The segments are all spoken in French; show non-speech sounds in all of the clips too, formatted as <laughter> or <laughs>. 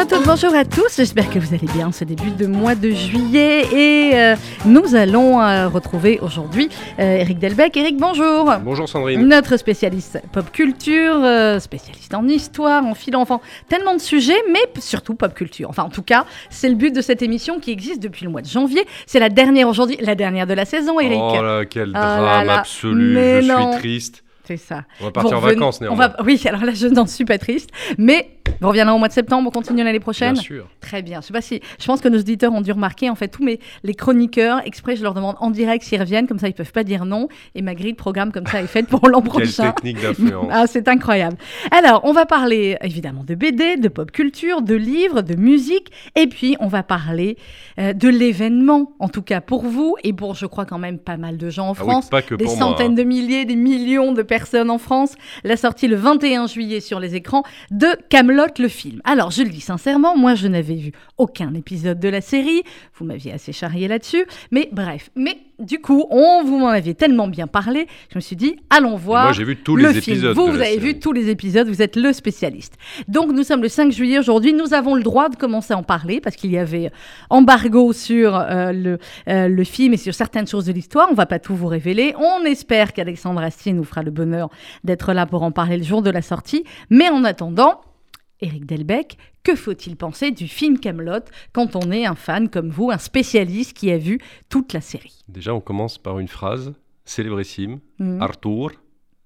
Bonjour à toutes, bonjour à tous. J'espère que vous allez bien ce début de mois de juillet. Et euh, nous allons euh, retrouver aujourd'hui euh, Eric Delbecq. Eric, bonjour. Bonjour Sandrine. Notre spécialiste pop culture, euh, spécialiste en histoire, en philo, enfin, tellement de sujets, mais surtout pop culture. Enfin, en tout cas, c'est le but de cette émission qui existe depuis le mois de janvier. C'est la dernière aujourd'hui, la dernière de la saison, Eric. Oh là, quel Ah drame là là. absolu. Mais je non. suis triste. C'est ça. On va partir Vous en revenez- vacances on néanmoins. va... <laughs> Oui, alors là, je n'en suis pas triste. Mais vous reviendrez au mois de septembre, on continue l'année prochaine. Bien sûr. Très bien. Je sais pas si. Je pense que nos auditeurs ont dû remarquer, en fait, tous mes les chroniqueurs exprès, je leur demande en direct s'ils reviennent, comme ça ils peuvent pas dire non. Et ma grille de programme comme ça est faite pour l'an <laughs> Quelle prochain. technique d'influence. <laughs> Ah, c'est incroyable. Alors, on va parler évidemment de BD, de pop culture, de livres, de musique, et puis on va parler euh, de l'événement, en tout cas pour vous et pour, je crois, quand même pas mal de gens en Ah oui, France. pas que des pour moi. centaines hein. de milliers, des millions de personnes en France. La sortie le 21 juillet sur les écrans de Camelot le film. Alors, je le dis sincèrement, moi je n'avais vu aucun épisode de la série. Vous m'aviez assez charrié là-dessus. Mais bref. Mais du coup, on vous m'en aviez tellement bien parlé, je me suis dit, allons voir Moi, j'ai vu tous le les film. épisodes. Vous, vous avez série. vu tous les épisodes, vous êtes le spécialiste. Donc nous sommes le 5 juillet aujourd'hui, nous avons le droit de commencer à en parler parce qu'il y avait embargo sur euh, le, euh, le film et sur certaines choses de l'histoire. On va pas tout vous révéler. On espère qu'Alexandre Astier nous fera le bonheur d'être là pour en parler le jour de la sortie. Mais en attendant, Éric Delbecq, que faut-il penser du film Camelot quand on est un fan comme vous, un spécialiste qui a vu toute la série? Déjà, on commence par une phrase célébrissime. Mhm. Arthur,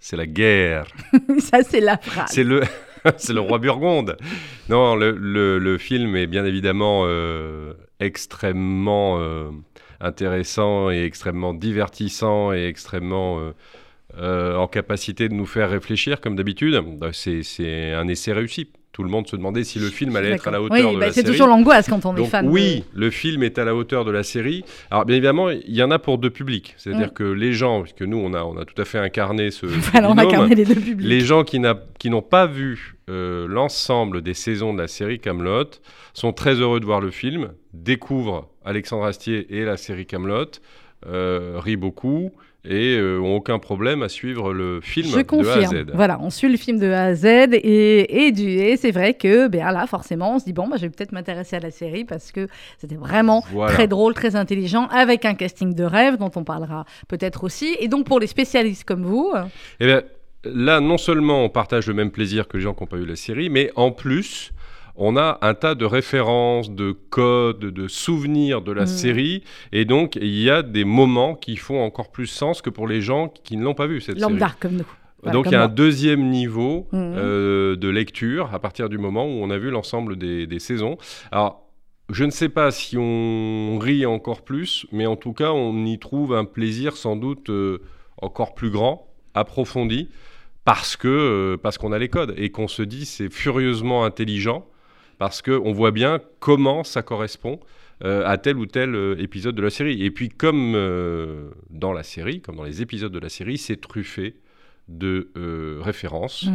c'est la guerre. <laughs> Ça, c'est la phrase. C'est le, <laughs> c'est le roi Burgonde. Non, le, le- le film est bien évidemment euh, extrêmement euh, intéressant et extrêmement divertissant et extrêmement euh, en capacité de nous faire réfléchir comme d'habitude. C'est, c'est un essai réussi. Tout le monde se demandait si le film allait être à la hauteur oui, de bah, la c'est série. toujours l'angoisse quand on est fan. de- oui, le film est à la hauteur de la série. Alors bien évidemment, il y en a pour deux publics. C'est-à-dire Mm. que les gens, puisque nous on a, on a tout à fait incarné ce, <laughs> Voilà, on a binôme, carné les deux publics. les gens qui n'ont pas vu euh, l'ensemble des saisons de la série Camelot sont très heureux de voir le film, découvrent Alexandre Astier et la série Camelot, euh, rient beaucoup et euh, ont aucun problème à suivre le film Je de A à confirme. Z. Voilà, on suit le film de A à Z et, et, du, et c'est vrai que ben là, forcément, on se dit bon, bah, je vais peut-être m'intéresser à la série parce que c'était vraiment Voilà. très drôle, très intelligent, avec un casting de rêve dont on parlera peut-être aussi. Et donc pour les spécialistes comme vous, euh, Eh bien, là, non seulement on partage le même plaisir que les gens qui n'ont pas vu la série, mais en plus, on a un tas de références, de codes, de souvenirs de la Mhm. série. Et donc, il y a des moments qui font encore plus sens que pour les gens qui ne l'ont pas vu, cette série. lambda comme nous. Donc, il y a un deuxième niveau Mhm. euh, de lecture à partir du moment où on a vu l'ensemble des, des saisons. Alors, je ne sais pas si on rit encore plus, mais en tout cas, on y trouve un plaisir sans doute euh, encore plus grand, approfondi, parce que euh, parce qu'on a les codes et qu'on se dit c'est furieusement intelligent, parce qu'on voit bien comment ça correspond euh, à tel ou tel euh, épisode de la série. Et puis comme euh, dans la série, comme dans les épisodes de la série, c'est truffé de références,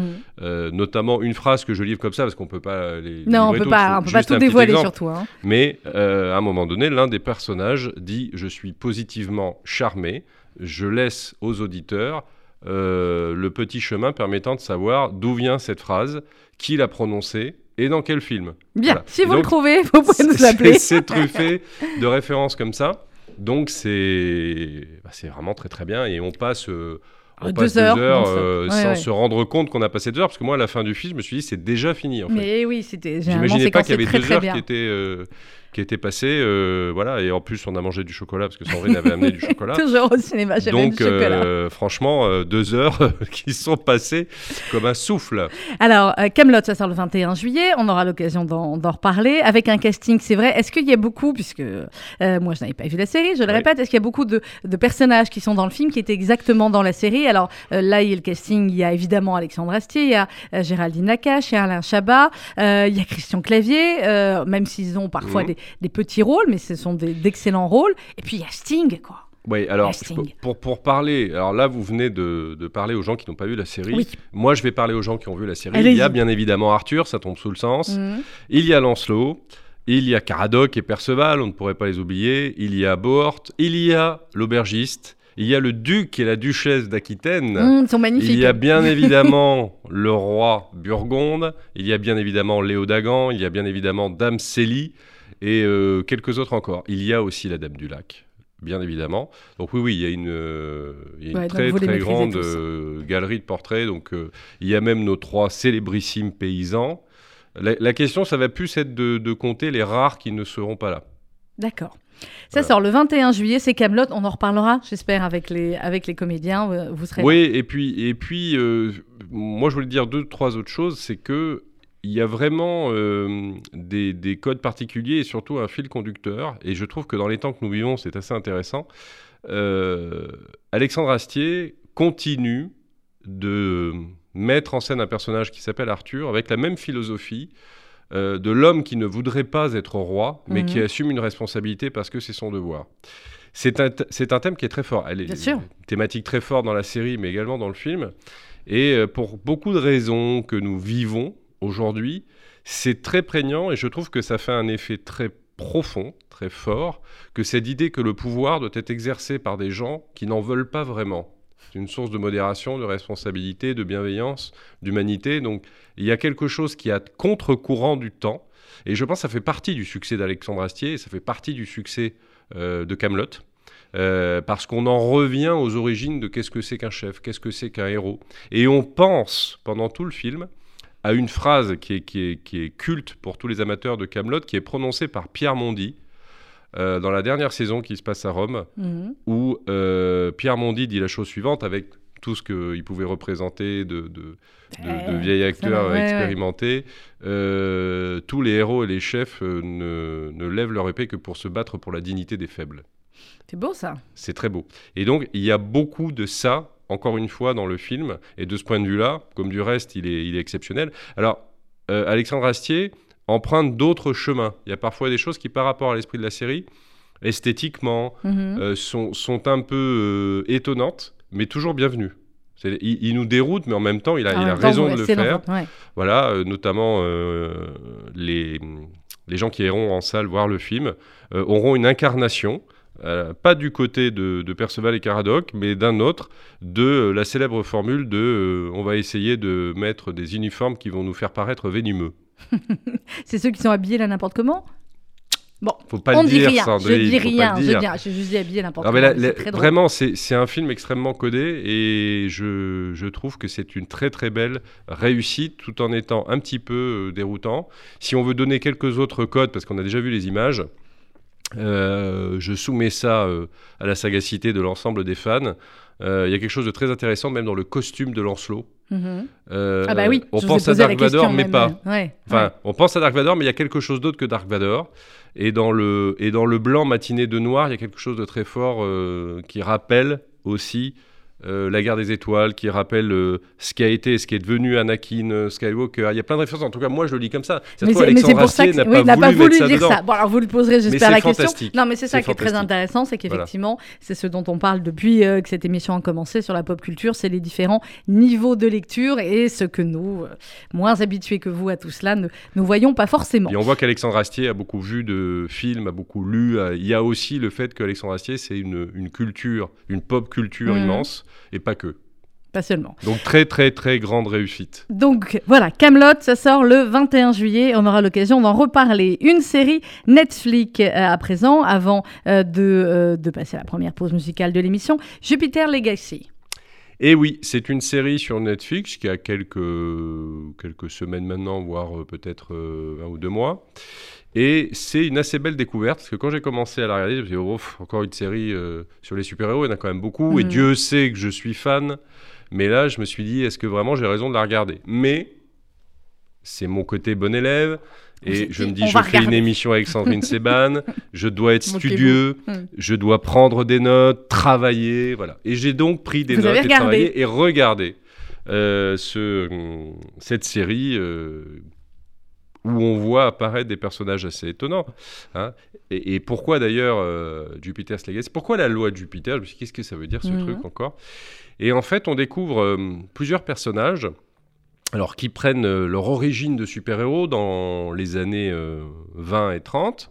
euh, notamment une phrase que je livre comme ça parce qu'on peut pas les Non, on peut pas, on peut pas tout dévoiler surtout. hein. Mais à un moment donné, l'un des personnages dit Je suis positivement charmé, je laisse aux auditeurs le petit chemin permettant de savoir d'où vient cette phrase, qui l'a prononcée et dans quel film. Bien, Voilà. si Et vous le trouvez, <laughs> vous pouvez <laughs> nous appeler. <laughs> C'est truffé de références comme ça. Donc c'est bah, c'est vraiment très très bien et on passe, euh, on Ah, passe deux heures, euh, Ouais, sans ouais. se rendre compte qu'on a passé deux heures parce que moi à la fin du film je me suis dit c'est déjà fini en fait. Mais oui, c'était J'imaginais pas qu'il y avait très deux heures bien. qui étaient, euh, qui étaient passées. euh, voilà, et en plus, on a mangé du chocolat parce que Sandrine avait amené du chocolat. <laughs> Toujours au cinéma, bien du Donc, chocolat. euh, franchement, euh, deux heures <laughs> qui sont passées comme un souffle. Alors, Camelot, ça sort le 21 juillet. On aura l'occasion d'en reparler. Avec un casting, c'est vrai. Est-ce qu'il y a beaucoup, puisque moi je n'avais pas vu la série, je le Oui. répète, est-ce qu'il y a beaucoup de, de personnages qui sont dans le film qui étaient exactement dans la série? Alors euh, là, il y a le casting. Il y a évidemment Alexandre Astier, il y a euh, Géraldine Nakache, il y a Alain Chabat, euh, il y a Christian Clavier, euh, même s'ils ont parfois Mhm. des, des petits rôles, mais ce sont d'excellents rôles. Et puis il y a Sting, quoi. Oui, alors, je pour, pour parler, alors là, vous venez de, de parler aux gens qui n'ont pas vu la série. Oui. Moi, je vais parler aux gens qui ont vu la série. Allez-y. Il y a bien évidemment Arthur, ça tombe sous le sens. Mhm. Il y a Lancelot. Il y a Caradoc et Perceval, on ne pourrait pas les oublier. Il y a Bohort. Il y a l'aubergiste. Il y a le duc et la duchesse d'Aquitaine. Mmh, ils sont magnifiques. Il y a bien <laughs> évidemment le roi Burgonde, il y a bien évidemment Léo Dagan, il y a bien évidemment Dame Célie et euh, quelques autres encore. Il y a aussi la Dame du Lac, bien évidemment. Donc oui, oui, il y a une, euh, il y a une Ouais, donc très très grande euh, galerie de portraits. Donc euh, il y a même nos trois célébrissimes paysans. La, la question, ça va plus être de, de compter les rares qui ne seront pas là. D'accord. Ça sort le 21 juillet, c'est Camelot. On en reparlera, j'espère, avec les, avec les comédiens. euh, Vous serez là. Oui, et puis, et puis euh, moi je voulais dire deux, trois autres choses. C'est que il y a vraiment euh, des, des codes particuliers et surtout un fil conducteur. Et je trouve que dans les temps que nous vivons, c'est assez intéressant. Euh, Alexandre Astier continue de mettre en scène un personnage qui s'appelle Arthur avec la même philosophie euh, de l'homme qui ne voudrait pas être roi, mais Mhm. qui assume une responsabilité parce que c'est son devoir. C'est un, un thème qui est très fort. Elle est Bien sûr. une thématique très forte dans la série, mais également dans le film. Et euh, pour beaucoup de raisons que nous vivons aujourd'hui, c'est très prégnant et je trouve que ça fait un effet très profond, très fort, que cette idée que le pouvoir doit être exercé par des gens qui n'en veulent pas vraiment. C'est une source de modération, de responsabilité, de bienveillance, d'humanité. Donc il y a quelque chose qui à contre-courant du temps. Et je pense que ça fait partie du succès d'Alexandre Astier, et ça fait partie du succès euh, de Camelot. Euh, parce qu'on en revient aux origines de qu'est-ce que c'est qu'un chef, qu'est-ce que c'est qu'un héros. Et on pense, pendant tout le film, à une phrase qui est, qui est- qui est culte pour tous les amateurs de Camelot, qui est prononcée par Pierre Mondy euh, dans la dernière saison qui se passe à Rome, Mhm. où euh, Pierre Mondy dit la chose suivante avec tout ce qu'il pouvait représenter de, de, de- de vieils acteurs ouais, ouais. expérimentés. Euh, tous les héros et les chefs ne, ne lèvent leur épée que pour se battre pour la dignité des faibles. C'est beau ça. C'est très beau. Et donc, il y a beaucoup de ça, encore une fois, dans le film. Et de ce point de vue-là, comme du reste, il est, il est exceptionnel. Alors, Alexandre Astier emprunte d'autres chemins. Il y a parfois des choses qui, par rapport à l'esprit de la série, esthétiquement, Mhm. euh, sont, sont un peu euh, étonnantes, mais toujours bienvenues. Il, il nous déroute, mais en même temps, il a, il raison vous de le faire. ouais. Voilà, euh, notamment les, les gens qui iront en salle voir le film auront une incarnation, euh, pas du côté de, de Perceval et Caradoc, mais d'un autre, de euh, la célèbre formule de euh, on va essayer de mettre des uniformes qui vont nous faire paraître venimeux. <laughs> C'est ceux qui sont habillés là n'importe comment Bon, Faut pas on le ne dit dire, rien. Sandrine, je dis rien. Je dire. dis rien. J'ai juste dit habillé n'importe comment. la- la- vraiment, c'est un film extrêmement codé et je, je trouve que c'est une très très belle réussite tout en étant un petit peu euh, déroutant. Si on veut donner quelques autres codes, parce qu'on a déjà vu les images, euh, je soumets ça euh, à la sagacité de l'ensemble des fans. Euh, Il y a quelque chose de très intéressant même dans le costume de Lancelot. Mhm. Euh, Ah bah oui. on pense à Dark Vador, mais même, pas. Ouais. Enfin, ouais. on pense à Dark Vador, mais il y a quelque chose d'autre que Dark Vador. Et dans le, et dans le blanc matiné de noir, il y a quelque chose de très fort euh, qui rappelle aussi euh, la guerre des étoiles, qui rappelle euh, ce qui a été ce qui est devenu Anakin euh, Skywalker. Il y a plein de références. En tout cas, moi, je le lis comme ça. Mais c'est pour ça que n'a oui, pas, pas voulu dire dedans. ça. Bon, alors vous lui poserez, j'espère, la question. Non, mais c'est ça qui est très intéressant, c'est Voilà. qu'effectivement, c'est ce dont on parle depuis que cette émission a commencé sur la pop culture, c'est les différents niveaux de lecture et ce que nous, moins habitués que vous à tout cela, ne nous voyons pas forcément. Et on voit qu'Alexandre Astier a beaucoup vu de films, a beaucoup lu. Il y a aussi le fait qu'Alexandre Astier, c'est une, une culture, une pop culture Mhm. immense, et pas que. Pas seulement. Donc très, très, très grande réussite. Donc voilà, Camelot, ça sort le 21 juillet. On aura l'occasion d'en reparler. Une série Netflix euh, à présent, avant euh, de, euh, de passer à la première pause musicale de l'émission, Jupiter Legacy. Et oui, c'est une série sur Netflix qui a quelques, quelques semaines maintenant, voire peut-être un ou deux mois. Et c'est une assez belle découverte, parce que quand j'ai commencé à la regarder, je me suis dit, oh, encore une série euh, sur les super-héros, il y en a quand même beaucoup, et Mhm. Dieu sait que je suis fan. Mais là, je me suis dit, est-ce que vraiment j'ai raison de la regarder? Mais c'est mon côté bon élève, et je me dis, je fais une émission avec Sandrine <laughs> Seban, je dois être studieux, Mhm. je dois prendre des notes, travailler, voilà. Et j'ai donc pris des Vous notes et regardé. travaillé et regardé euh, ce, cette série euh, où on voit apparaître des personnages assez étonnants. hein. Et, et pourquoi d'ailleurs euh, Jupiter's Legacy Pourquoi la loi de Jupiter Je me suis dit, qu'est-ce que ça veut dire ce Mhm. truc encore? Et en fait, on découvre euh, plusieurs personnages. Alors, qui prennent euh, leur origine de super-héros dans les années euh, 20 et 30,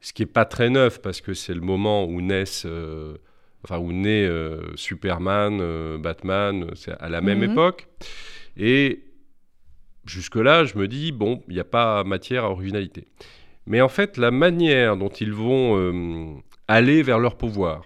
ce qui n'est pas très neuf parce que c'est le moment où naissent euh, enfin où naît euh, Superman, euh, Batman, c'est à la même Mhm. époque. Et jusque-là, je me dis, bon, il n'y a pas matière à originalité. Mais en fait, la manière dont ils vont euh, aller vers leur pouvoir,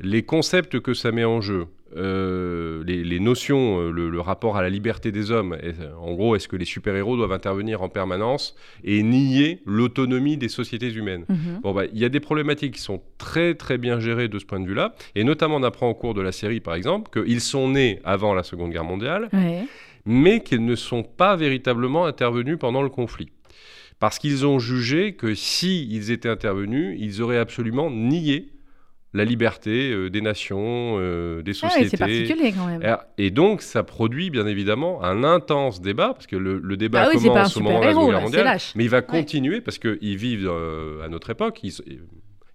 les concepts que ça met en jeu, euh, les, les notions, euh, le, le rapport à la liberté des hommes, en gros, est-ce que les super-héros doivent intervenir en permanence et nier l'autonomie des sociétés humaines Mhm. Bon, bah, il y a des problématiques qui sont très très bien gérées de ce point de vue-là, et notamment on apprend au cours de la série, par exemple, qu'ils sont nés avant la Seconde Guerre mondiale, Ouais. Mais qu'ils ne sont pas véritablement intervenus pendant le conflit. Parce qu'ils ont jugé que s'ils étaient intervenus, ils auraient absolument nié la liberté euh, des nations, euh, des Ah sociétés. c'est particulier quand même. Et- donc, ça produit bien évidemment un intense débat, parce que le, le débat Ah oui, commence au moment de la Seconde Guerre mondiale, mais il va continuer parce qu'ils vivent euh, à notre époque. Ils,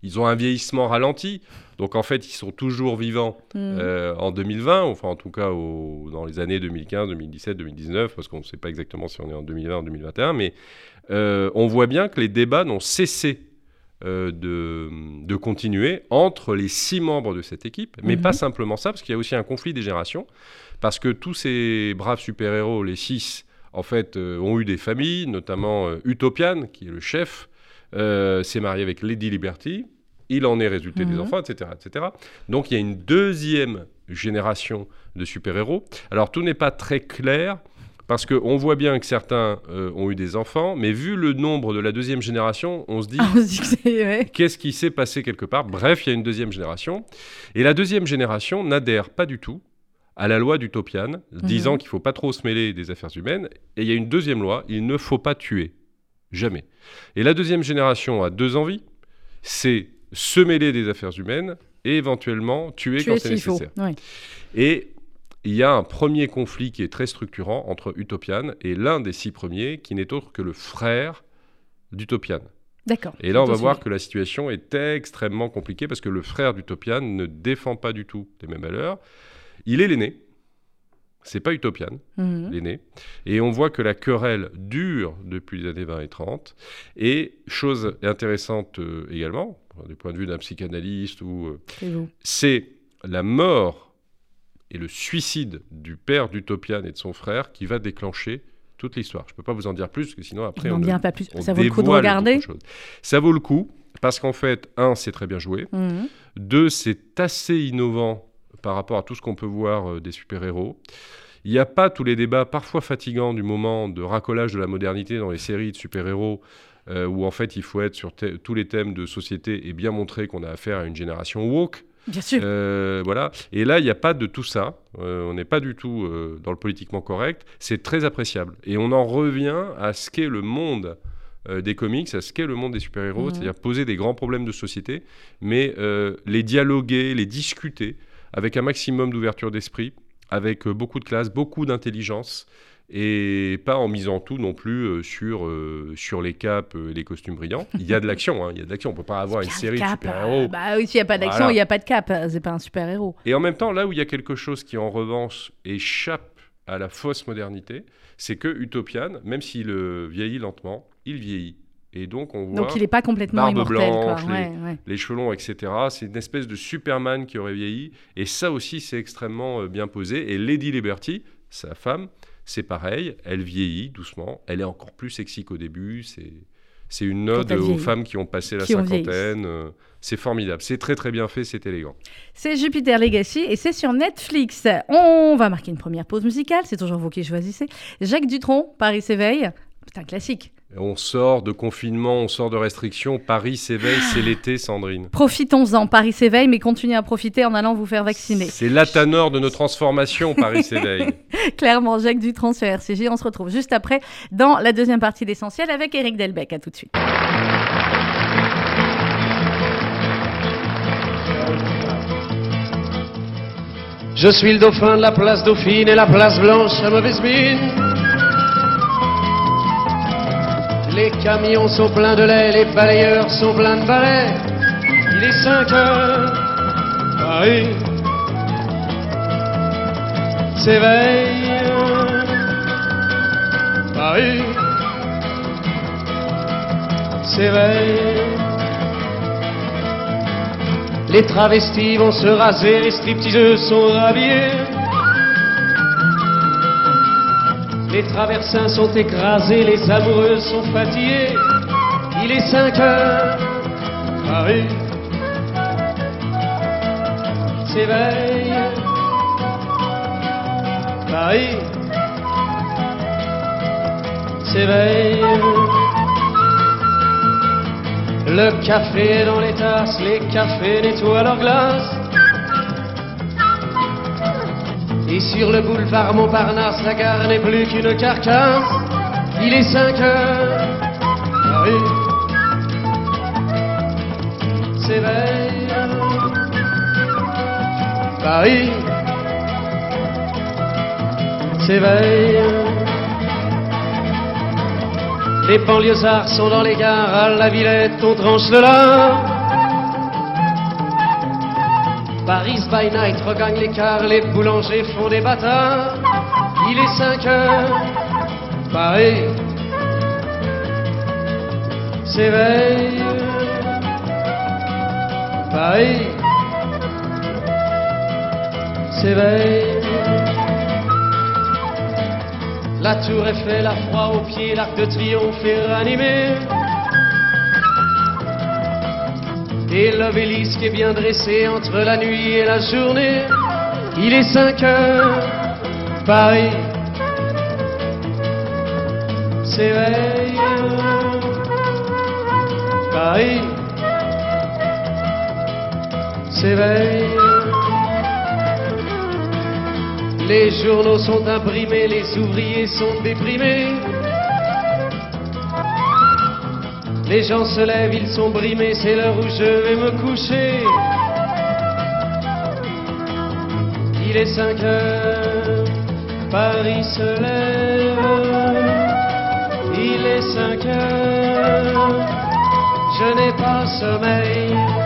ils ont un vieillissement ralenti, donc en fait, ils sont toujours vivants Mhm. euh, en 2020, enfin en tout cas au- dans les années 2015, 2017, 2019, parce qu'on ne sait pas exactement si on est en 2020 ou 2021, mais euh, on voit bien que les débats n'ont cessé euh, de, de continuer entre les six membres de cette équipe, mais Mhm. pas simplement ça, parce qu'il y a aussi un conflit des générations, parce que tous ces braves super-héros, les six, en fait, ont eu des familles, notamment Utopian, qui est le chef, s'est marié avec Lady Liberty, il en est résulté des Mhm. enfants, etc., etc. Donc il y a une deuxième génération de super-héros. Alors tout n'est pas très clair, parce qu'on voit bien que certains euh, ont eu des enfants, mais vu le nombre de la deuxième génération, on se dit... Ah, ouais. Qu'est-ce qui s'est passé quelque part Bref, il y a une deuxième génération. Et la deuxième génération n'adhère pas du tout à la loi d'Utopian, disant qu'il ne faut pas trop se mêler des affaires humaines. Et il y a une deuxième loi, il ne faut pas tuer. Jamais. Et la deuxième génération a deux envies. C'est se mêler des affaires humaines et éventuellement tuer Tu quand es c'est faut. nécessaire. Ouais. Et il y a un premier conflit qui est très structurant entre Utopian et l'un des six premiers, qui n'est autre que le frère d'Utopian. D'accord. Et là, on va voir que la situation est extrêmement compliquée parce que le frère d'Utopian ne défend pas du tout les mêmes valeurs. Il est l'aîné. C'est pas Utopian, Mhm. l'aîné. Et on voit que la querelle dure depuis les années 20 et 30. Et chose intéressante euh, également, du point de vue d'un psychanalyste, ou, euh, C'est la mort et le suicide du père d'Utopian et de son frère qui va déclencher toute l'histoire. Je ne peux pas vous en dire plus, parce que sinon après Non, on ne pas plus. on Ça vaut le coup de regarder. de. Ça vaut le coup, parce qu'en fait, un, c'est très bien joué. Mhm. Deux, c'est assez innovant par rapport à tout ce qu'on peut voir euh, des super-héros. Il n'y a pas tous les débats parfois fatigants du moment de racolage de la modernité dans les séries de super-héros, euh, où en fait il faut être sur tous les thèmes de société et bien montrer qu'on a affaire à une génération woke. Bien sûr. Euh, voilà. Et là, il n'y a pas de tout ça. Euh, on n'est pas du tout dans le politiquement correct. C'est très appréciable. Et on en revient à ce qu'est le monde des comics, à ce qu'est le monde des super-héros, c'est-à-dire poser des grands problèmes de société, mais les dialoguer, les discuter avec un maximum d'ouverture d'esprit, avec beaucoup de classe, beaucoup d'intelligence. Et pas en misant tout non plus euh, sur, euh, sur les capes euh, et les costumes brillants. Il y a de l'action, hein, il y a de l'action. On peut pas avoir une Cap, série de cap, super-héros euh, Bah oui, s'il n'y a pas d'action, Voilà. il n'y a pas de cap. C'est pas un super héros. et en même temps, là où il y a quelque chose qui, en revanche, échappe à la fausse modernité, c'est que Utopian, même s'il vieillit lentement, il vieillit. Et donc, on voit Donc il n'est pas complètement barbe immortel. blanche, quoi. les- Ouais, les etc. C'est une espèce de Superman qui aurait vieilli. Et ça aussi, c'est extrêmement bien posé. Et Lady Liberty, sa femme, c'est pareil. Elle vieillit doucement. Elle est encore plus sexy qu'au début. C'est... C'est une ode aux femmes qui ont passé la Qui cinquantaine. euh, C'est formidable. C'est très très bien fait, c'est élégant. C'est Jupiter Legacy et c'est sur Netflix. On va marquer une première pause musicale. C'est toujours vous qui choisissez. Jacques Dutronc, Paris s'éveille. C'est un classique. On sort de confinement, on sort de restrictions. Paris s'éveille, c'est l'été, Sandrine. Profitons-en. Paris s'éveille, mais continuez à profiter en allant vous faire vacciner. C'est l'atanor de nos transformations, Paris s'éveille. <laughs> Clairement, Jacques Dutronc sur RCG. On se retrouve juste après dans la deuxième partie d'Essentiel avec Eric Delbecq. À tout de suite. Je suis le dauphin de la place Dauphine et la place Blanche à mauvaise mine. Les camions sont pleins de lait, les balayeurs sont pleins de balais. Il est 5 heures, Paris s'éveille. Paris s'éveille. Les travestis vont se raser, les stripteaseuses sont rhabillées. Les traversins sont écrasés, les amoureuses sont fatiguées. Il est 5 heures, Paris s'éveille. Paris s'éveille. Le café est dans les tasses, les cafés nettoient leurs glaces. Et sur le boulevard Montparnasse, la gare n'est plus qu'une carcasse. Il est 5 heures, Paris s'éveille. Paris s'éveille. Les banlieusards sont dans les gares, à la Villette, on tranche le lard. By night regagne l'écart, les boulangers font des bâtards. Il est 5 heures, Paris s'éveille. Paris s'éveille. La tour Eiffel a froid aux pieds, l'arc de triomphe est ranimé. Et l'obélisque est bien dressé entre la nuit et la journée. Il est 5 heures, Paris s'éveille. Paris s'éveille. Les journaux sont imprimés, les ouvriers sont déprimés. Les gens se lèvent, ils sont brimés, c'est l'heure où je vais me coucher. Il est 5 heures, Paris se lève. Il est 5 heures, je n'ai pas sommeil.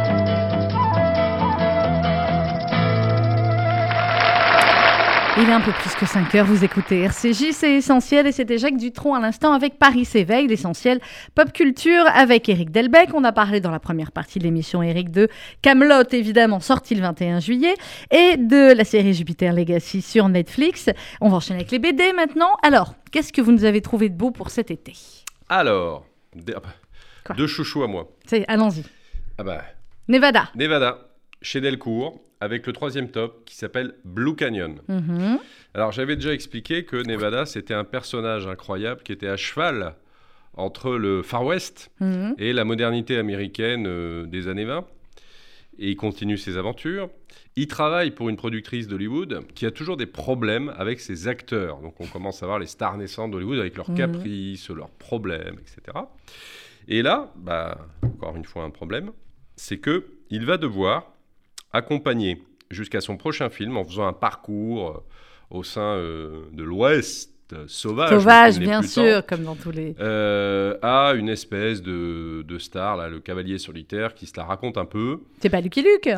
Il est un peu plus que 5 heures, vous écoutez RCJ, c'est essentiel et c'était Jacques Dutronc à l'instant avec Paris s'éveille, l'essentiel pop culture avec Eric Delbecq. On a parlé dans la première partie de l'émission Eric de Camelot évidemment sorti le 21 juillet et de la série Jupiter Legacy sur Netflix. On va enchaîner avec les BD maintenant. Alors, qu'est-ce que vous nous avez trouvé de beau pour cet été? Alors, ah bah, deux chouchous à moi. C'est- Allons-y. Ah bah, Nevada. Nevada, chez Delcourt, avec le troisième top qui s'appelle Blue Canyon. Mhm. Alors, j'avais déjà expliqué que Nevada, c'était un personnage incroyable qui était à cheval entre le Far West Mhm. et la modernité américaine euh, des années 20. Et il continue ses aventures. Il travaille pour une productrice d'Hollywood qui a toujours des problèmes avec ses acteurs. Donc on commence à voir les stars naissantes d'Hollywood avec leurs Mhm. caprices, leurs problèmes, etc. Et là, bah, encore une fois un problème, c'est que il va devoir accompagner jusqu'à son prochain film en faisant un parcours euh, au sein euh, de l'Ouest euh, sauvage. Sauvage, bien sûr, comme dans tous les. Euh, à une espèce de, de star, là, le cavalier solitaire, qui se la raconte un peu. C'est pas Lucky Luke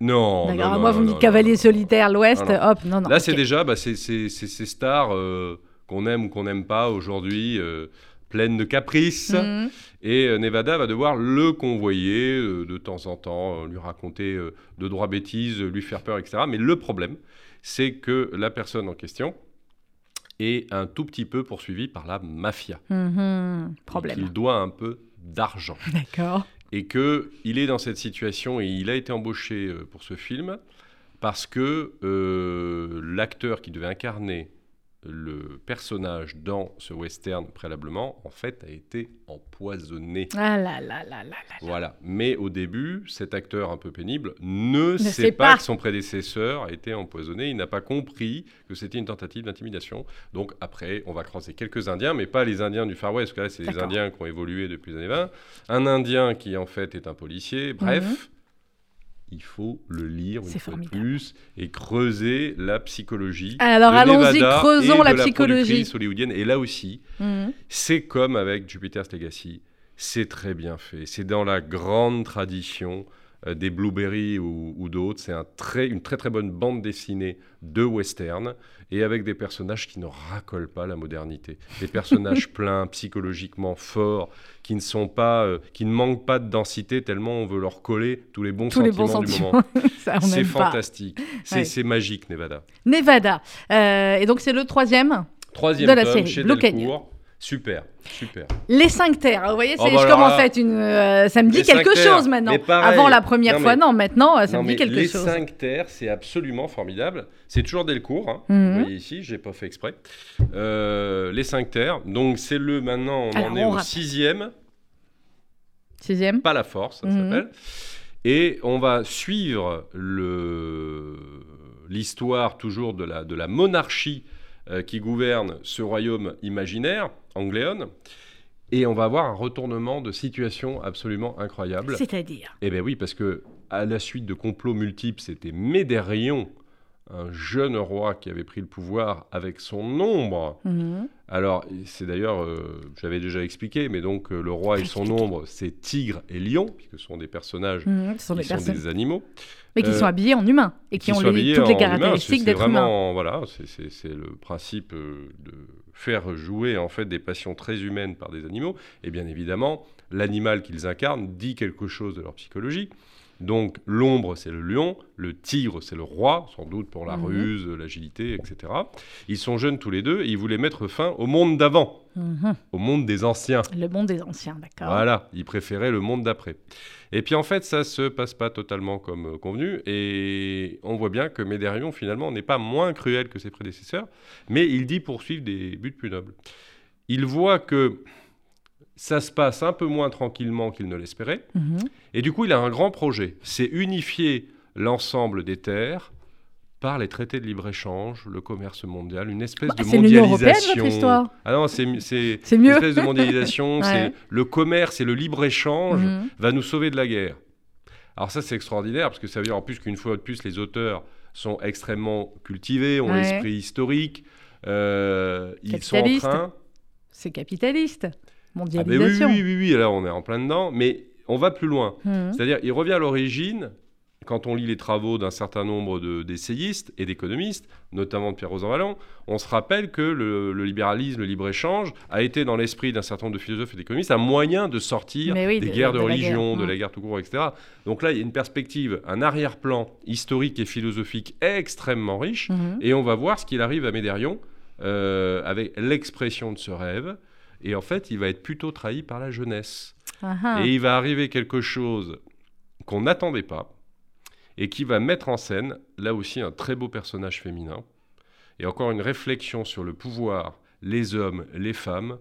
Non. D'accord, non, moi non, vous me non, dites non, Cavalier non, solitaire, l'Ouest, Non, non. hop, non, non. Là, c'est déjà bah, ces stars euh, qu'on aime ou qu'on n'aime pas aujourd'hui, pleines de caprices. Mhm. Et euh, Nevada va devoir le convoyer euh, de temps en temps, euh, lui raconter euh, de droits bêtises, lui faire peur, etc. Mais le problème, c'est que la personne en question est un tout petit peu poursuivie par la mafia. Mhm. Et Problème. qu'il doit un peu d'argent. <laughs> D'accord. et que il est dans cette situation et il a été embauché pour ce film parce que euh, l'acteur qui devait incarner le personnage dans ce western préalablement, en fait, a été empoisonné. Ah là là là là là. Voilà. Mais au début, cet acteur un peu pénible ne, sait, sait pas, pas. que son prédécesseur a été empoisonné. Il n'a pas compris que c'était une tentative d'intimidation. Donc après, on va croiser quelques Indiens, mais pas les Indiens du Far West, parce que là, c'est les. Indiens qui ont évolué depuis les années 20. Un Indien qui, en fait, est un policier. Bref. Mhm. Il faut le lire une fois de plus et creuser la psychologie. Alors, allons-y, creusons et la de psychologie. hollywoodienne. Et là aussi, Mhm. c'est comme avec Jupiter's Legacy, c'est très bien fait. C'est dans la grande tradition des Blueberry ou, ou d'autres. C'est un très, une très très bonne bande dessinée de western et avec des personnages qui ne racolent pas la modernité. Des personnages <laughs> pleins, psychologiquement forts, qui ne sont pas, euh, qui ne manquent pas de densité tellement on veut leur coller tous les bons Tous les sentiments bons du sentiments. moment. <laughs> C'est fantastique. C'est Ouais. magique, Nevada. Nevada. Euh, et donc, c'est le troisième. Troisième De la tome série, chez Delcourt. Super, super. Les cinq terres. Vous voyez, Oh, bah je commence à être une. euh, ça me dit les quelque terres, chose maintenant. pareil. Avant la première Non, fois, mais- non. Maintenant, euh, ça Non, me dit quelque les chose. cinq terres, c'est absolument formidable. C'est toujours Delcourt. Hein. Mhm. Vous voyez ici, j'ai pas fait exprès. Euh, les cinq terres. Donc c'est le maintenant, on Alors, en est on au rappelle. sixième. Sixième. Pas la force, ça Mhm. s'appelle. Et on va suivre l'histoire toujours de la, de la monarchie euh, qui gouverne ce royaume imaginaire, Angléon. Et on va avoir un retournement de situation absolument incroyable. C'est-à-dire? Eh bien oui, parce que à la suite de complots multiples, c'était Médérion, un jeune roi qui avait pris le pouvoir avec son ombre. Mhm. Alors, c'est d'ailleurs, euh, j'avais déjà expliqué, mais donc euh, le roi et son ombre, c'est tigre et lion, puisque ce sont des personnages Mhm, Ce sont qui des sont personnes. des animaux. Mais qui euh, sont habillés en humain. Et qui, ont les- toutes les caractéristiques d'être humain. Voilà, c'est- le principe de faire jouer en fait des passions très humaines par des animaux. Et bien évidemment, l'animal qu'ils incarnent dit quelque chose de leur psychologie. Donc l'ombre, c'est le lion, le tigre, c'est le roi, sans doute pour la Mhm. ruse, l'agilité, etc. Ils sont jeunes tous les deux et ils voulaient mettre fin au monde d'avant, Mhm. au monde des anciens. Le monde des anciens, d'accord. Voilà, ils préféraient le monde d'après. Et puis en fait, ça se passe pas totalement comme euh, convenu, et on voit bien que Médérion finalement n'est pas moins cruel que ses prédécesseurs, mais il dit poursuivre des buts plus nobles. Il voit que ça se passe un peu moins tranquillement qu'il ne l'espérait, Mhm. et du coup il a un grand projet, c'est unifier l'ensemble des terres par les traités de libre-échange, le commerce mondial, une espèce Bah, de c'est l'Union européenne, mondialisation. votre histoire. Ah non, c'est <laughs> une espèce de mondialisation, <laughs> Ouais. le commerce et le libre-échange Mhm. va nous sauver de la guerre. Alors ça, c'est extraordinaire, parce que ça veut dire en plus qu'une fois de plus, les auteurs sont extrêmement cultivés, ont Ouais. l'esprit historique, euh, ils sont en train... C'est capitaliste. Ah ben oui, Mondialisation. oui, oui, oui, alors on est en plein dedans, mais on va plus loin. Mhm. C'est-à-dire, il revient à l'origine, quand on lit les travaux d'un certain nombre de- d'essayistes et d'économistes, notamment de Pierre Rosanvallon, on se rappelle que le, le libéralisme, le libre-échange, a été dans l'esprit d'un certain nombre de philosophes et d'économistes un moyen de sortir oui, des de- guerres de, religion, guerre, de mm. la guerre tout court, etc. Donc là, il y a une perspective, un arrière-plan historique et philosophique extrêmement riche, Mhm. et on va voir ce qu'il arrive à Médérion euh, avec l'expression de ce rêve. Et en fait, il va être plutôt trahi par la jeunesse. Et il va arriver quelque chose qu'on n'attendait pas et qui va mettre en scène, là aussi, un très beau personnage féminin. Et encore une réflexion sur le pouvoir, les hommes, les femmes,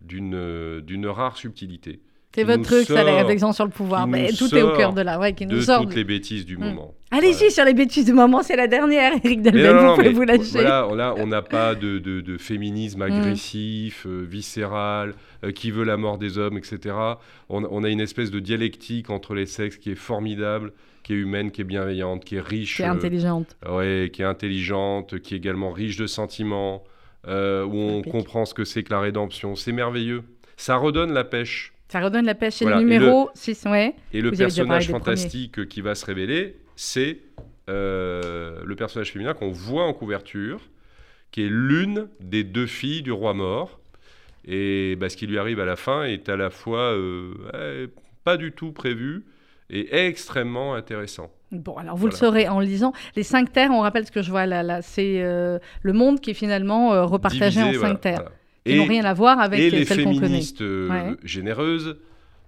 d'une euh, d'une rare subtilité. C'est votre truc, ça, la sort réflexion sur le pouvoir. Mais tout est au sort cœur de là, ouais, qui nous De sort. toutes les bêtises du Mm. moment. Allez-y Voilà. sur les bêtises du moment, c'est la dernière, <laughs> Eric Delbel, vous pouvez vous lâcher. Voilà, on a- on n'a pas de, de- de féminisme Mm. agressif, euh, viscéral, euh, qui veut la mort des hommes, etc. On, on a une espèce de dialectique entre les sexes qui est formidable, qui est humaine, qui est bienveillante, qui est riche, Qui est euh, intelligente. ouais, qui est intelligente, qui est également riche de sentiments, euh, où on Épique. comprend ce que c'est que la rédemption. C'est merveilleux. Ça redonne la pêche. Ça redonne la pêche. C'est Voilà, le numéro 6, ouais. Et le Vous personnage fantastique qui va se révéler, c'est euh, le personnage féminin qu'on voit en couverture, qui est l'une des deux filles du roi mort. Et bah, ce qui lui arrive à la fin est à la fois euh, pas du tout prévu et extrêmement intéressant. Bon, alors vous le saurez en lisant. Les cinq terres, on rappelle ce que je vois là, là c'est euh, le monde qui est finalement repartagé en cinq voilà, terres. voilà. Qui n'ont rien à voir avec et les celles féministes euh, Ouais. généreuses,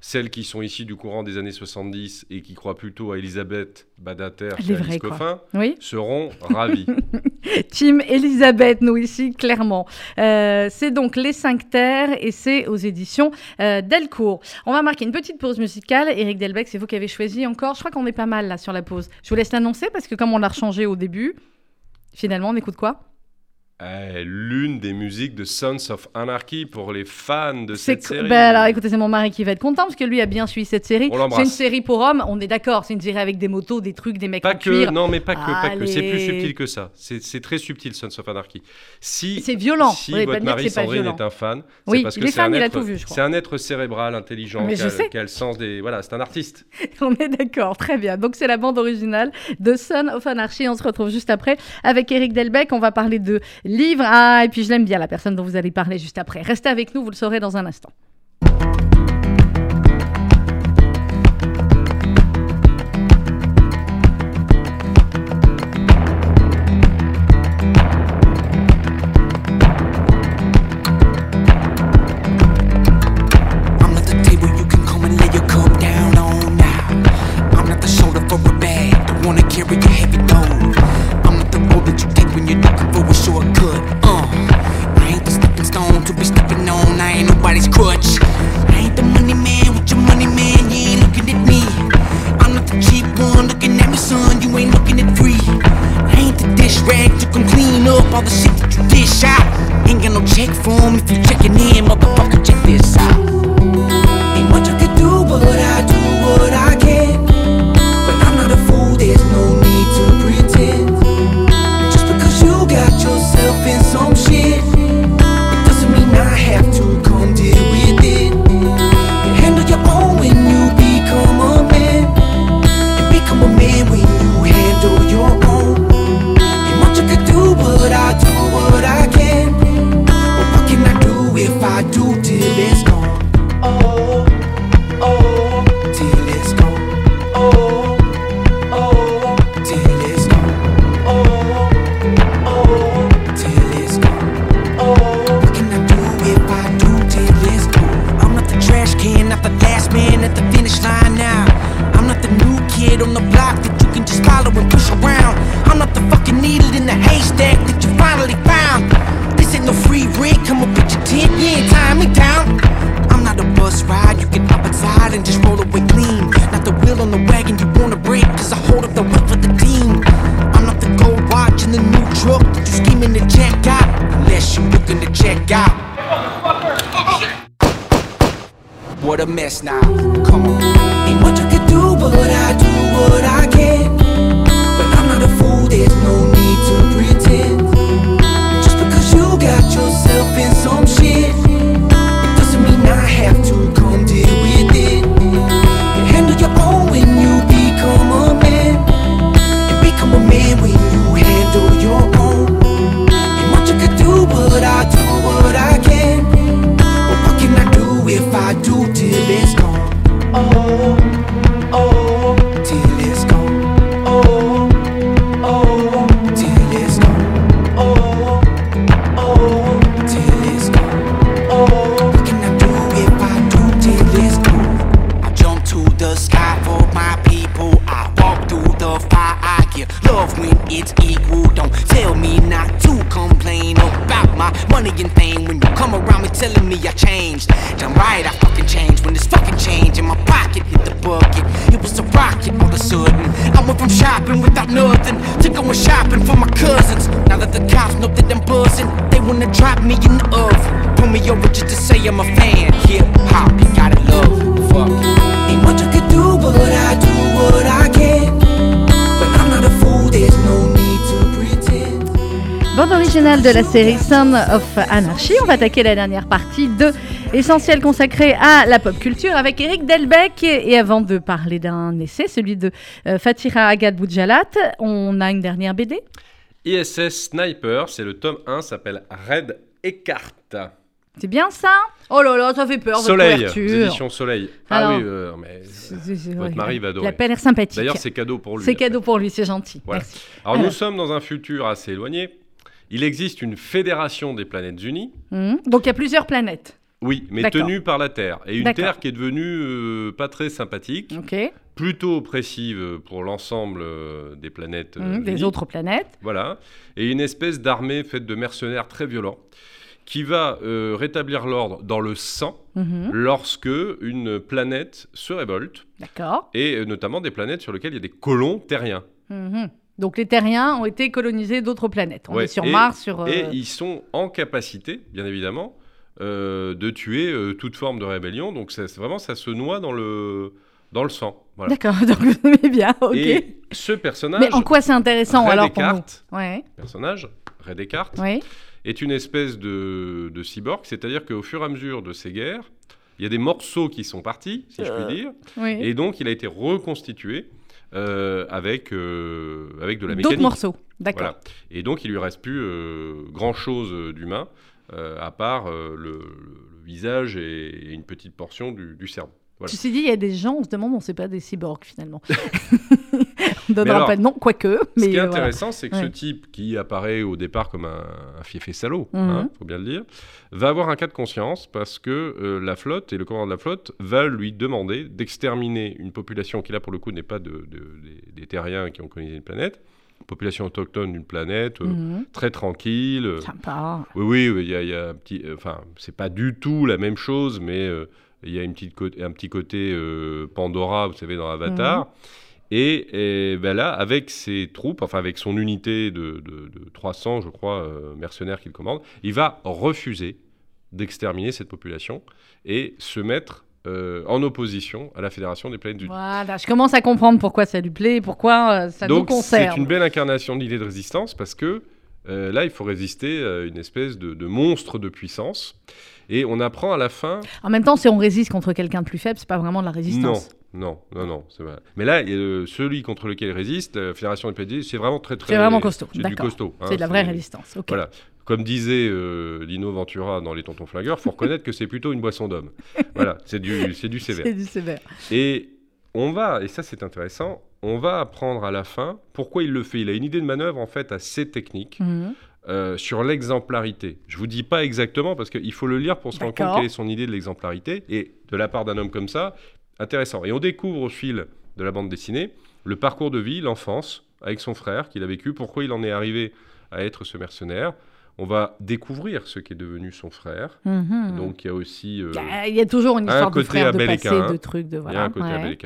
celles qui sont ici du courant des années 70 et qui croient plutôt à Elisabeth Badater qu'à Alice. Coffin, Oui, seront ravis. <laughs> Team Elisabeth, nous ici, clairement. Euh, c'est donc Les Cinq Terres et c'est aux éditions euh, Delcourt. On va marquer une petite pause musicale. Eric Delbecq, c'est vous qui avez choisi encore. Je crois qu'on est pas mal là sur la pause. Je vous laisse l'annoncer parce que comme on l'a rechangé au début, finalement, on écoute quoi? Eh, L'une des musiques de Sons of Anarchy pour les fans de cette série. ben alors écoutez, c'est mon mari qui va être content parce que lui a bien suivi cette série. C'est une série pour hommes, on est d'accord, c'est une série avec des motos, des trucs, des mecs Pas en que, cuir. non, mais pas que, pas que. C'est plus subtil que ça. C'est très subtil, Sons of Anarchy. Si, C'est violent. Si pas votre mari pas Sandrine violent. est un fan, Oui, c'est parce que est c'est un être-. C'est un être cérébral, intelligent, qui a, le sens des. Voilà, c'est un artiste. <laughs> On est d'accord, très bien. Donc c'est la bande originale de Son of Anarchy. On se retrouve juste après avec Eric Delbecq. On va parler de livres. Ah, et puis je l'aime bien, la personne dont vous allez parler juste après. Restez avec nous, vous le saurez dans un instant. De la série Son of Anarchy. On va attaquer la dernière partie de Essentiel consacré à la pop culture avec Eric Delbecq. Et avant de parler d'un essai, celui de euh, Fatira Agad Boudjalat, on a une dernière BD. ISS Sniper, c'est le tome 1, s'appelle Red Eckhart. C'est bien ça? Oh là là, ça fait peur, votre Soleil, couverture. édition Soleil. Alors, ah oui, euh, mais c'est- c'est- votre mari va Il adorer. a pas l'air sympathique. D'ailleurs, c'est cadeau pour lui. C'est cadeau pour lui, c'est gentil. Voilà. Merci. Alors, Alors. nous sommes dans un futur assez éloigné. Il existe une fédération des planètes unies. Mhm. Donc il y a plusieurs planètes. Oui, mais tenue par la Terre. Et une. Terre qui est devenue euh, pas très sympathique, plutôt oppressive pour l'ensemble euh, des planètes. euh, Mhm, Des autres planètes. Voilà. Et une espèce d'armée faite de mercenaires très violents qui va euh, rétablir l'ordre dans le sang Mhm. lorsque une planète se révolte, D'accord. et notamment des planètes sur lesquelles il y a des colons terriens. Mhm. Donc les terriens ont été colonisés d'autres planètes. On Ouais, est sur et- Mars, sur. euh, Et ils sont en capacité, bien évidemment, euh, de tuer euh, toute forme de rébellion. Donc ça, c'est vraiment, ça se noie dans le, dans le sang. Voilà. D'accord, <laughs> donc vous aimez bien, ok. Et ce personnage, Mais en quoi c'est intéressant Ray alors pour nous Descartes, Ouais, personnage, Ray Descartes, ouais. est une espèce de, de cyborg, c'est-à-dire qu'au fur et à mesure de ces guerres, il y a des morceaux qui sont partis, si je Euh, puis dire, oui. et donc il a été reconstitué euh, avec, euh, avec de la D'autres mécanique. morceaux, d'accord. Voilà. Et donc, il lui reste plus euh, grand-chose d'humain, à part le, le visage et, et une petite portion du, du cerveau. Voilà. Ceci dit, il y a des gens, on se demande, on ne sait pas des cyborgs finalement. <laughs> on ne donnera alors, pas de nom, quoique. Mais Ce qui est euh, voilà. intéressant, c'est que ce type, qui apparaît au départ comme un, un fiefé salaud, Mhm. hein, faut bien le dire, va avoir un cas de conscience parce que euh, la flotte et le commandant de la flotte va lui demander d'exterminer une population qui, là, pour le coup, n'est pas de, de- des, des terriens qui ont colonisé une planète, population autochtone d'une planète, euh, Mhm. très tranquille. euh, Sympa. Oui, oui, il y a, il y a un petit. euh, Enfin, c'est pas du tout la même chose, mais il y a une petite un petit côté Pandora, vous savez, dans Avatar. Et, et ben là, avec ses troupes, enfin avec son unité de, de- de 300, je crois, euh, mercenaires qu'il commande, il va refuser d'exterminer cette population et se mettre euh, en opposition à la Fédération des planètes du Voilà, je commence à comprendre pourquoi ça lui plaît, pourquoi euh, ça nous donc c'est concerne. une belle incarnation de l'idée de résistance parce que euh, là, il faut résister à une espèce de, de monstre de puissance. Et on apprend à la fin. En même temps, si on résiste contre quelqu'un de plus faible, c'est pas vraiment de la résistance. Non, non, non, non. c'est vrai. Mais là, euh, celui contre lequel il résiste, la Fédération des PDG, c'est vraiment très, très. C'est vraiment costaud, C'est du costaud. hein, c'est de la vraie résistance. Voilà. Comme disait euh, Lino Ventura dans Les Tontons Flingueurs, faut reconnaître que c'est plutôt une boisson d'homme. <laughs> voilà, c'est du, c'est du sévère. C'est du sévère. Et on va, et ça c'est intéressant, on va apprendre à la fin pourquoi il le fait. Il a une idée de manœuvre en fait assez technique Mhm. euh, sur l'exemplarité. Je vous dis pas exactement parce qu'il faut le lire pour se rendre compte quelle est son idée de l'exemplarité. Et de la part d'un homme comme ça, intéressant. Et on découvre au fil de la bande dessinée le parcours de vie, l'enfance, avec son frère qu'il a vécu, pourquoi il en est arrivé à être ce mercenaire. On va découvrir ce qu'est devenu son frère. Mhm. Donc il y a aussi... euh, Il y a- toujours une un histoire de frère, de passé, de trucs, de Il y a voilà. un côté ouais.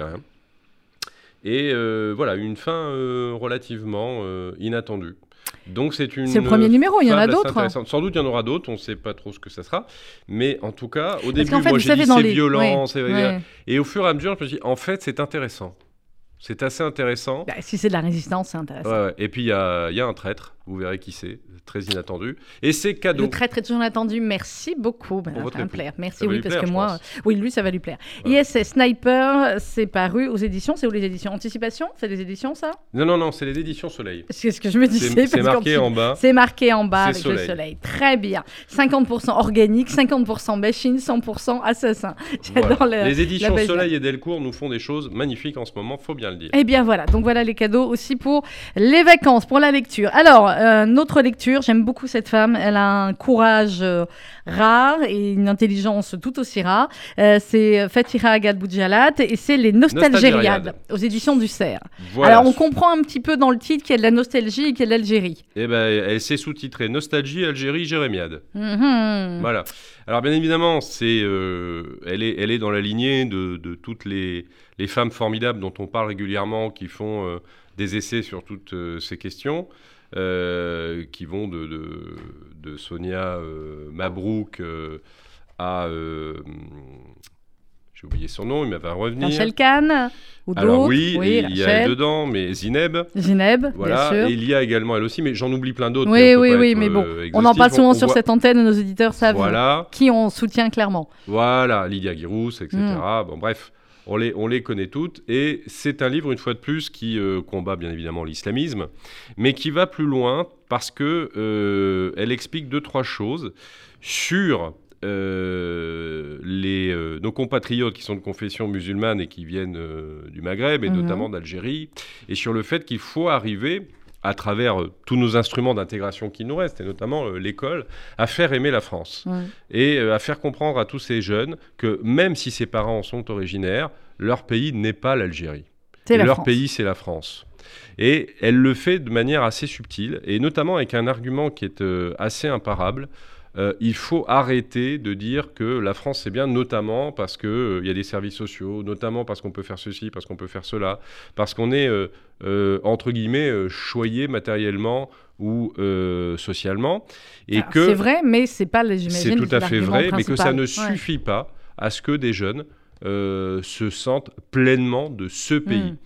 Et euh, voilà, une fin euh, relativement euh, inattendue. Donc c'est une. C'est le premier numéro, il y en a d'autres. Sans doute il y en aura d'autres, on ne sait pas trop ce que ça sera. Mais en tout cas, au Parce début, qu'en fait, moi j'ai dit c'est les... violent, ouais. Et au fur et à mesure, je me suis dit, en fait, c'est intéressant. C'est assez intéressant. Bah, si c'est de la résistance, c'est intéressant. Ouais. Et puis il y a, il y a un traître, vous verrez qui c'est, très inattendu. Et c'est cadeau. Le très très toujours attendu. Merci beaucoup. Ben, Pour ça va me votre époux. plaire. Merci, Ça oui, parce plaire, que moi, oui, lui, ça va lui plaire. Voilà. Yes, Sniper, c'est paru aux éditions. C'est où les éditions? Anticipation? C'est des éditions, ça? Non, non, non, c'est les éditions Soleil. C'est ce que je me disais. C'est marqué en bas. C'est marqué en bas avec le soleil. soleil. Très bien. 50% organique, 50% machine, 100% assassin. J'adore Voilà. Les éditions Soleil et Delcourt nous font des choses magnifiques en ce moment, faut bien le dire. Eh bien voilà, donc voilà les cadeaux aussi pour les vacances, pour la lecture. Alors, euh, notre lecture, j'aime beaucoup cette femme, elle a un courage euh, rare et une intelligence tout aussi rare. Euh, c'est Fatira Agad Boudjalat et c'est Les Nostalgériades aux éditions du Cerf. Voilà. Alors on comprend un petit peu dans le titre qu'il y a de la nostalgie et qu'il y a de l'Algérie. Eh ben, elle s'est sous-titrée Nostalgie, Algérie, Jérémiade. Mhm. Voilà. Alors bien évidemment, c'est, euh, elle, est, elle est dans la lignée de, de toutes les, les femmes formidables dont on parle régulièrement, qui font euh, des essais sur toutes euh, ces questions, qui vont de, de, de Sonia euh, Mabrouk euh, à... euh, j'ai oublié son nom, il m'avait revenir. Rachel Kahn ou. Alors oui, et il y a elle dedans, mais Zineb. Zineb, Voilà, bien sûr. et il y a également elle aussi, mais j'en oublie plein d'autres. Oui, oui, oui, mais bon, euh, on en parle souvent On sur voit- cette antenne nos auditeurs savent Voilà, qui on soutient clairement. voilà, Lydia Girousse, etc. Mm. Bon, bref, on les, on les connaît toutes. Et c'est un livre, une fois de plus, qui euh, combat bien évidemment l'islamisme, mais qui va plus loin parce que euh, elle explique deux, trois choses sur euh, les, euh, nos compatriotes qui sont de confession musulmane et qui viennent euh, du Maghreb et Mhm. notamment d'Algérie, et sur le fait qu'il faut arriver à travers euh, tous nos instruments d'intégration qui nous restent, et notamment euh, l'école, à faire aimer la France et euh, à faire comprendre à tous ces jeunes que même si ses parents en sont originaires, leur pays n'est pas l'Algérie. La leur France. pays, c'est la France. Et elle le fait de manière assez subtile, et notamment avec un argument qui est assez imparable. Euh, il faut arrêter de dire que la France c'est bien, notamment parce qu'il euh, y a des services sociaux, notamment parce qu'on peut faire ceci, parce qu'on peut faire cela, parce qu'on est, euh, entre guillemets, choyé matériellement ou socialement. Et Alors, que C'est vrai, mais c'est pas, c'est tout à fait vrai, mais que ça ne Ouais. suffit pas à ce que des jeunes se sentent pleinement de ce pays. Mm.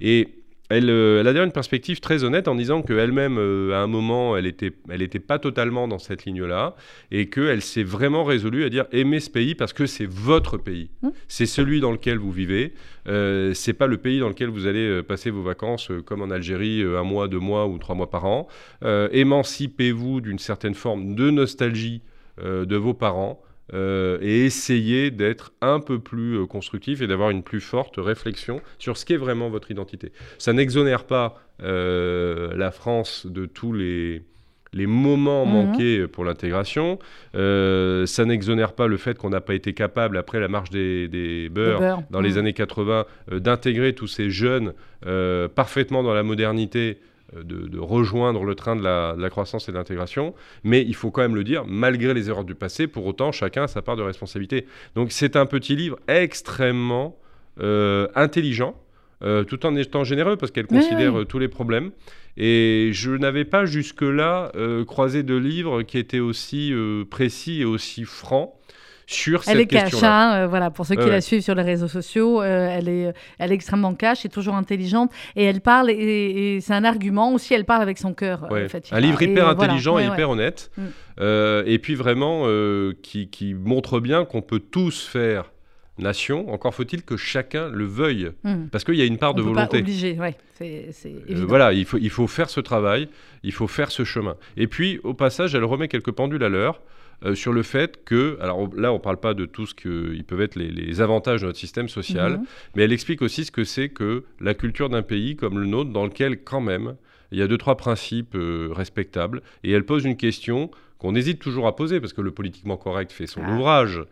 Et elle, euh, elle a d'ailleurs une perspective très honnête en disant qu'elle-même, euh, à un moment, elle n'était elle était pas totalement dans cette ligne-là et qu'elle s'est vraiment résolue à dire aimez ce pays parce que c'est votre pays. Mm. C'est celui dans lequel vous vivez. Euh, c'est pas le pays dans lequel vous allez euh, passer vos vacances euh, comme en Algérie, un mois, deux mois ou trois mois par an. Émancipez-vous d'une certaine forme de nostalgie de vos parents. Euh, et essayez d'être un peu plus euh, constructif et d'avoir une plus forte réflexion sur ce qu'est vraiment votre identité. Ça n'exonère pas euh, la France de tous les, les moments Mhm. manqués pour l'intégration. Euh, ça n'exonère pas le fait qu'on n'a pas été capable, après la marche des, des beurs, beurre. dans les années 80, euh, d'intégrer tous ces jeunes euh, parfaitement dans la modernité, de, de rejoindre le train de la, de la croissance et de l'intégration. Mais il faut quand même le dire, malgré les erreurs du passé, pour autant, chacun a sa part de responsabilité. Donc c'est un petit livre extrêmement euh, intelligent, euh, tout en étant généreux, parce qu'elle considère oui. euh, tous les problèmes. Et je n'avais pas jusque-là euh, croisé de livre qui était aussi euh, précis et aussi franc sur Elle est cette cash, question-là. hein, euh, voilà, pour ceux qui Ouais, la suivent sur les réseaux sociaux, euh, elle, est, elle est extrêmement cash et toujours intelligente. Et elle parle, et, et c'est un argument aussi, elle parle avec son cœur. euh, Ouais. Fatima. Un livre hyper intelligent et hyper honnête. Mm. Euh, et puis vraiment, euh, qui, qui montre bien qu'on peut tous faire nation. Encore faut-il que chacun le veuille. Mm. Parce qu'il y a une part On de peut volonté. Pas obliger, ouais, c'est c'est Euh, évident. voilà, il faut, il faut faire ce travail, il faut faire ce chemin. Et puis, au passage, elle remet quelques pendules à l'heure euh, sur le fait que, alors là, on ne parle pas de tout ce qu'ils peuvent être les, les avantages de notre système social, Mhm. mais elle explique aussi ce que c'est que la culture d'un pays comme le nôtre, dans lequel, quand même, il y a deux, trois principes euh, respectables. Et elle pose une question qu'on hésite toujours à poser, parce que le politiquement correct fait son Ah. ouvrage,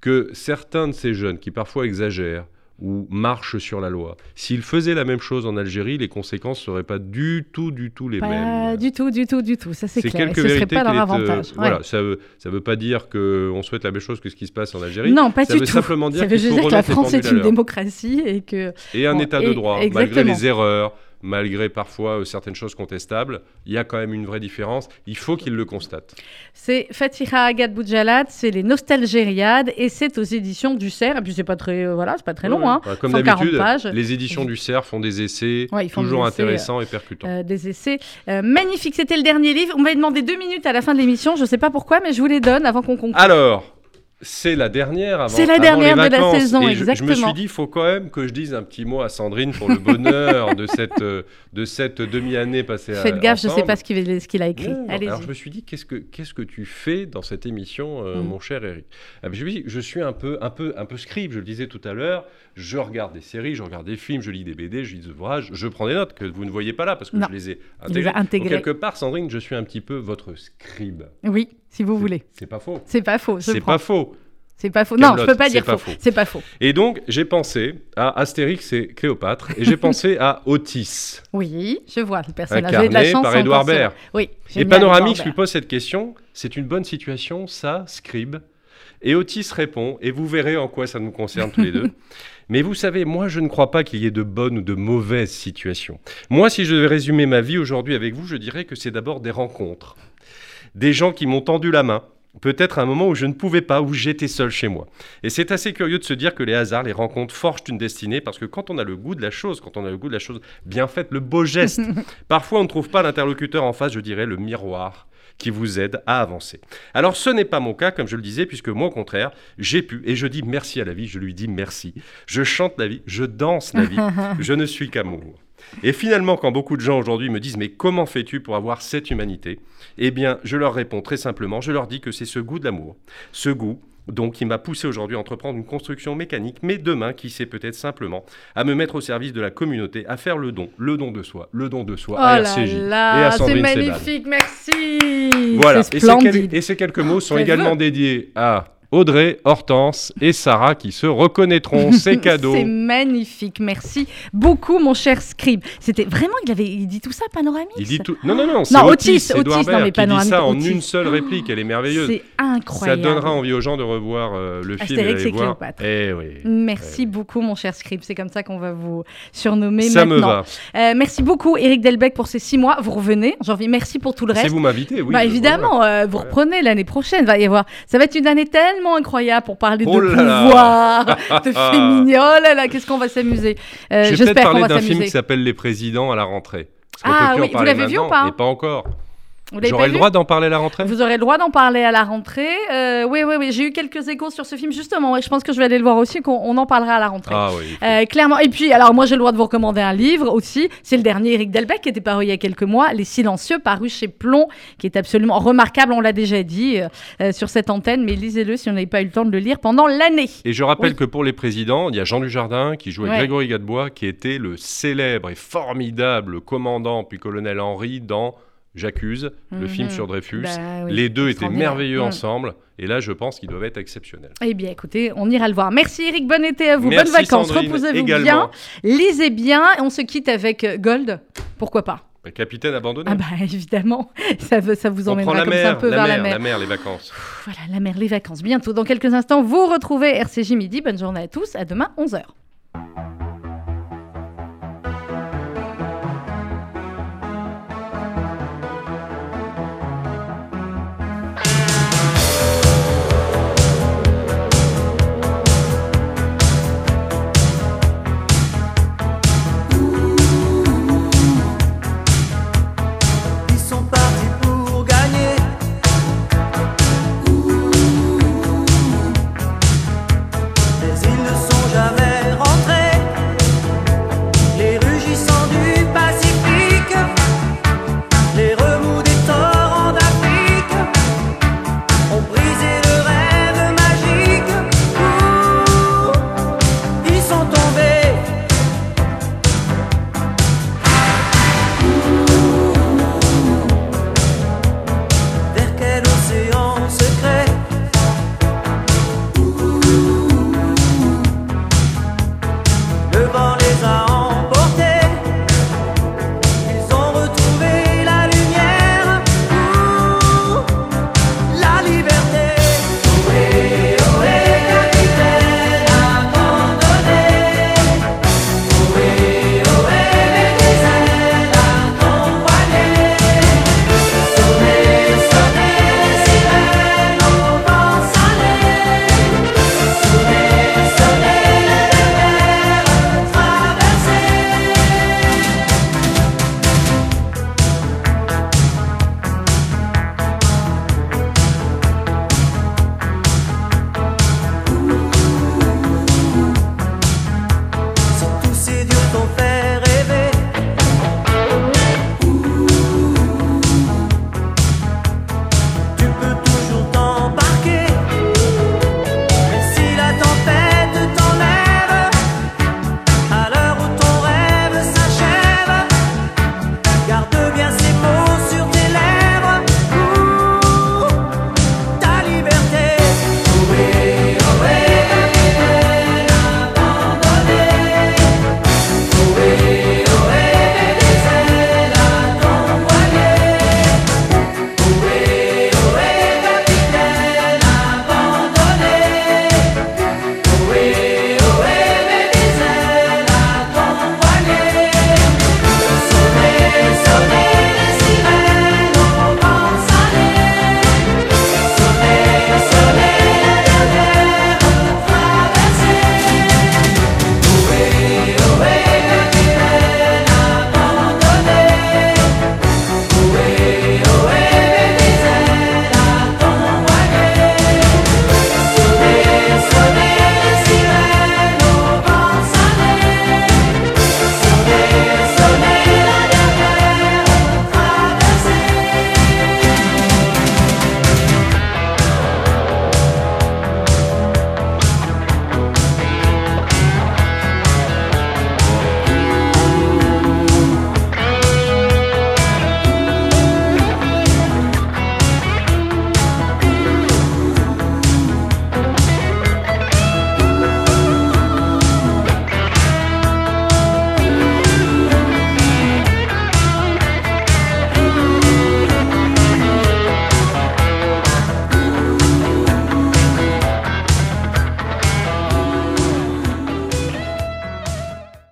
que certains de ces jeunes qui parfois exagèrent, ou marchent sur la loi. S'ils faisaient la même chose en Algérie, les conséquences ne seraient pas du tout, du tout les Pas mêmes. du tout, du tout, du tout. Ça, c'est clair. Quelques ce serait vérités pas leur euh, avantage. ouais. Voilà, ça veut, ça veut pas dire qu'on souhaite la même chose que ce qui se passe en Algérie. Non, pas ça du veut tout. simplement dire ça veut juste dire que la France est une démocratie et que Et un Bon, état de et- droit, malgré les erreurs, malgré parfois euh, certaines choses contestables, il y a quand même une vraie différence. Il faut qu'il le constate. c'est Fatiha Agad Boujalad, c'est les Nostalgériades et c'est aux éditions du Cerf. Et puis c'est pas très, euh, voilà, c'est pas très long, Ouais, hein. ouais. Comme 140 d'habitude, les éditions du CERF font des essais Ouais, ils font toujours des essais, intéressants et percutants. Euh, des essais magnifiques. C'était le dernier livre. On m'avait demandé deux minutes à la fin de l'émission. Je sais pas pourquoi, mais je vous les donne avant qu'on conclue. Alors, c'est la dernière avant C'est la avant dernière les de la vacances. saison, Et je- Je, me suis dit, il faut quand même que je dise un petit mot à Sandrine pour le bonheur de <laughs> cette, euh, de cette demi-année passée à Faites gaffe, je sais ensemble. pas ce qu'il ce qu'il a écrit. Non, alors je me suis dit, qu'est-ce que, qu'est-ce que tu fais dans cette émission, euh, Mm. mon cher Eric? Ah Je me suis dit, je suis un peu, un, peu, un peu scribe, je le disais tout à l'heure, je regarde des séries, je regarde des films, je lis des BD, je lis des ouvrages, je prends des notes que vous ne voyez pas là parce que Non. je les ai les intégrées. a intégrées. Donc, quelque part, Sandrine, je suis un petit peu votre scribe. Oui, si vous voulez. C'est pas faux. C'est pas faux. C'est pas faux. C'est pas faux. Non, je peux pas dire pas faux. C'est pas faux. Et donc, j'ai pensé à Astérix et Cléopâtre, et j'ai pensé à <laughs> Otis. Oui, je vois le personnage. Avez de la Incarné chance. par encore celui-là. Baird. Oui. Et Panoramix lui pose cette question c'est une bonne situation, ça, scribe Et Otis répond, et vous verrez en quoi ça nous concerne tous les deux. <laughs> Mais vous savez, moi, je ne crois pas qu'il y ait de bonnes ou de mauvaises situations. Moi, si je devais résumer ma vie aujourd'hui avec vous, je dirais que c'est d'abord des rencontres. Des gens qui m'ont tendu la main. Peut-être à un moment où je ne pouvais pas, où j'étais seul chez moi. Et c'est assez curieux de se dire que les hasards, les rencontres forgent une destinée, parce que quand on a le goût de la chose, quand on a le goût de la chose bien faite, le beau geste, <laughs> parfois on ne trouve pas l'interlocuteur en face, je dirais le miroir qui vous aide à avancer. Alors ce n'est pas mon cas, comme je le disais, puisque moi au contraire, j'ai pu, et je dis merci à la vie, je lui dis merci. Je chante la vie, je danse la vie, <laughs> je ne suis qu'amour. Et finalement, quand beaucoup de gens aujourd'hui me disent mais comment fais-tu pour avoir cette humanité? Eh bien, je leur réponds très simplement, je leur dis que c'est ce goût de l'amour, ce goût donc qui m'a poussé aujourd'hui à entreprendre une construction mécanique, mais demain, qui sait peut-être simplement, à me mettre au service de la communauté, à faire le don, le don de soi, le don de soi Oh à là RCJ et là, à c'est magnifique, merci. Voilà, et ces, quelques mots sont également dédiés à Audrey, Hortense et Sarah qui se reconnaîtront. <laughs> C'est cadeau. C'est magnifique. Merci beaucoup, mon cher Scribe. C'était vraiment, il avait, il dit tout ça, Panoramix. Il dit tout. Non, non, non, c'est Non, Otis, Otis, Otis, non, mais qui dit Panoramix, ça en Otis. une seule réplique. Elle est merveilleuse. C'est Ça incroyable. donnera envie aux gens de revoir euh, le film Astérix et et voir. Cléopâtre. Eh oui. Merci beaucoup, mon cher Scribe. C'est comme ça qu'on va vous surnommer Ça me va. Euh, merci beaucoup, Eric Delbecq, pour ces six mois. Vous revenez. J'ai envie, merci pour tout le reste. vous m'invitez, oui. bah, évidemment, euh, vous reprenez l'année prochaine. Va y avoir. Ça va être une année tellement incroyable pour parler Oh de là. pouvoir, <laughs> de féminin. Oh là là, qu'est-ce qu'on va s'amuser? Euh, Je vais peut-être J'espère qu'on parler va d'un film s'amuser. qui s'appelle Les Présidents à la rentrée. Qu'on Ah oui, vous l'avez vu ou pas? Et pas encore. Vous J'aurai le droit d'en parler à la rentrée Vous aurez le droit d'en parler à la rentrée. Euh, oui, oui, oui. J'ai eu quelques échos sur ce film, justement. Et je pense que je vais aller le voir aussi, qu'on on en parlera à la rentrée. Ah oui. faut- Euh, clairement. Et puis, alors moi, j'ai le droit de vous recommander un livre aussi. C'est le dernier Eric Delbecq qui était paru il y a quelques mois, Les Silencieux, paru chez Plomb, qui est absolument remarquable. On l'a déjà dit euh, euh, sur cette antenne, mais lisez-le si on n'avait pas eu le temps de le lire pendant l'année. Et je rappelle Oui. que pour les présidents, il y a Jean Dujardin qui jouait Ouais. Grégory Gadebois, qui était le célèbre et formidable commandant puis colonel Henri dans J'accuse, le Mhm. film sur Dreyfus. Bah oui, les deux étaient merveilleux Mm. ensemble. Et là, je pense qu'ils doivent être exceptionnels. Eh bien, écoutez, on ira le voir. Merci Eric, bon été à vous, Merci, bonnes vacances, reposez-vous bien, lisez bien, on se quitte avec euh, Gold. Pourquoi pas? Le capitaine abandonné. Ah bah <laughs> évidemment, ça, veut- ça vous emmènera comme ça un mer, peu la vers mer, la mer. la mer, les vacances. Voilà, la mer, les vacances. Bientôt, dans quelques instants, vous retrouvez RCJ Midi. Bonne journée à tous. À demain, 11h.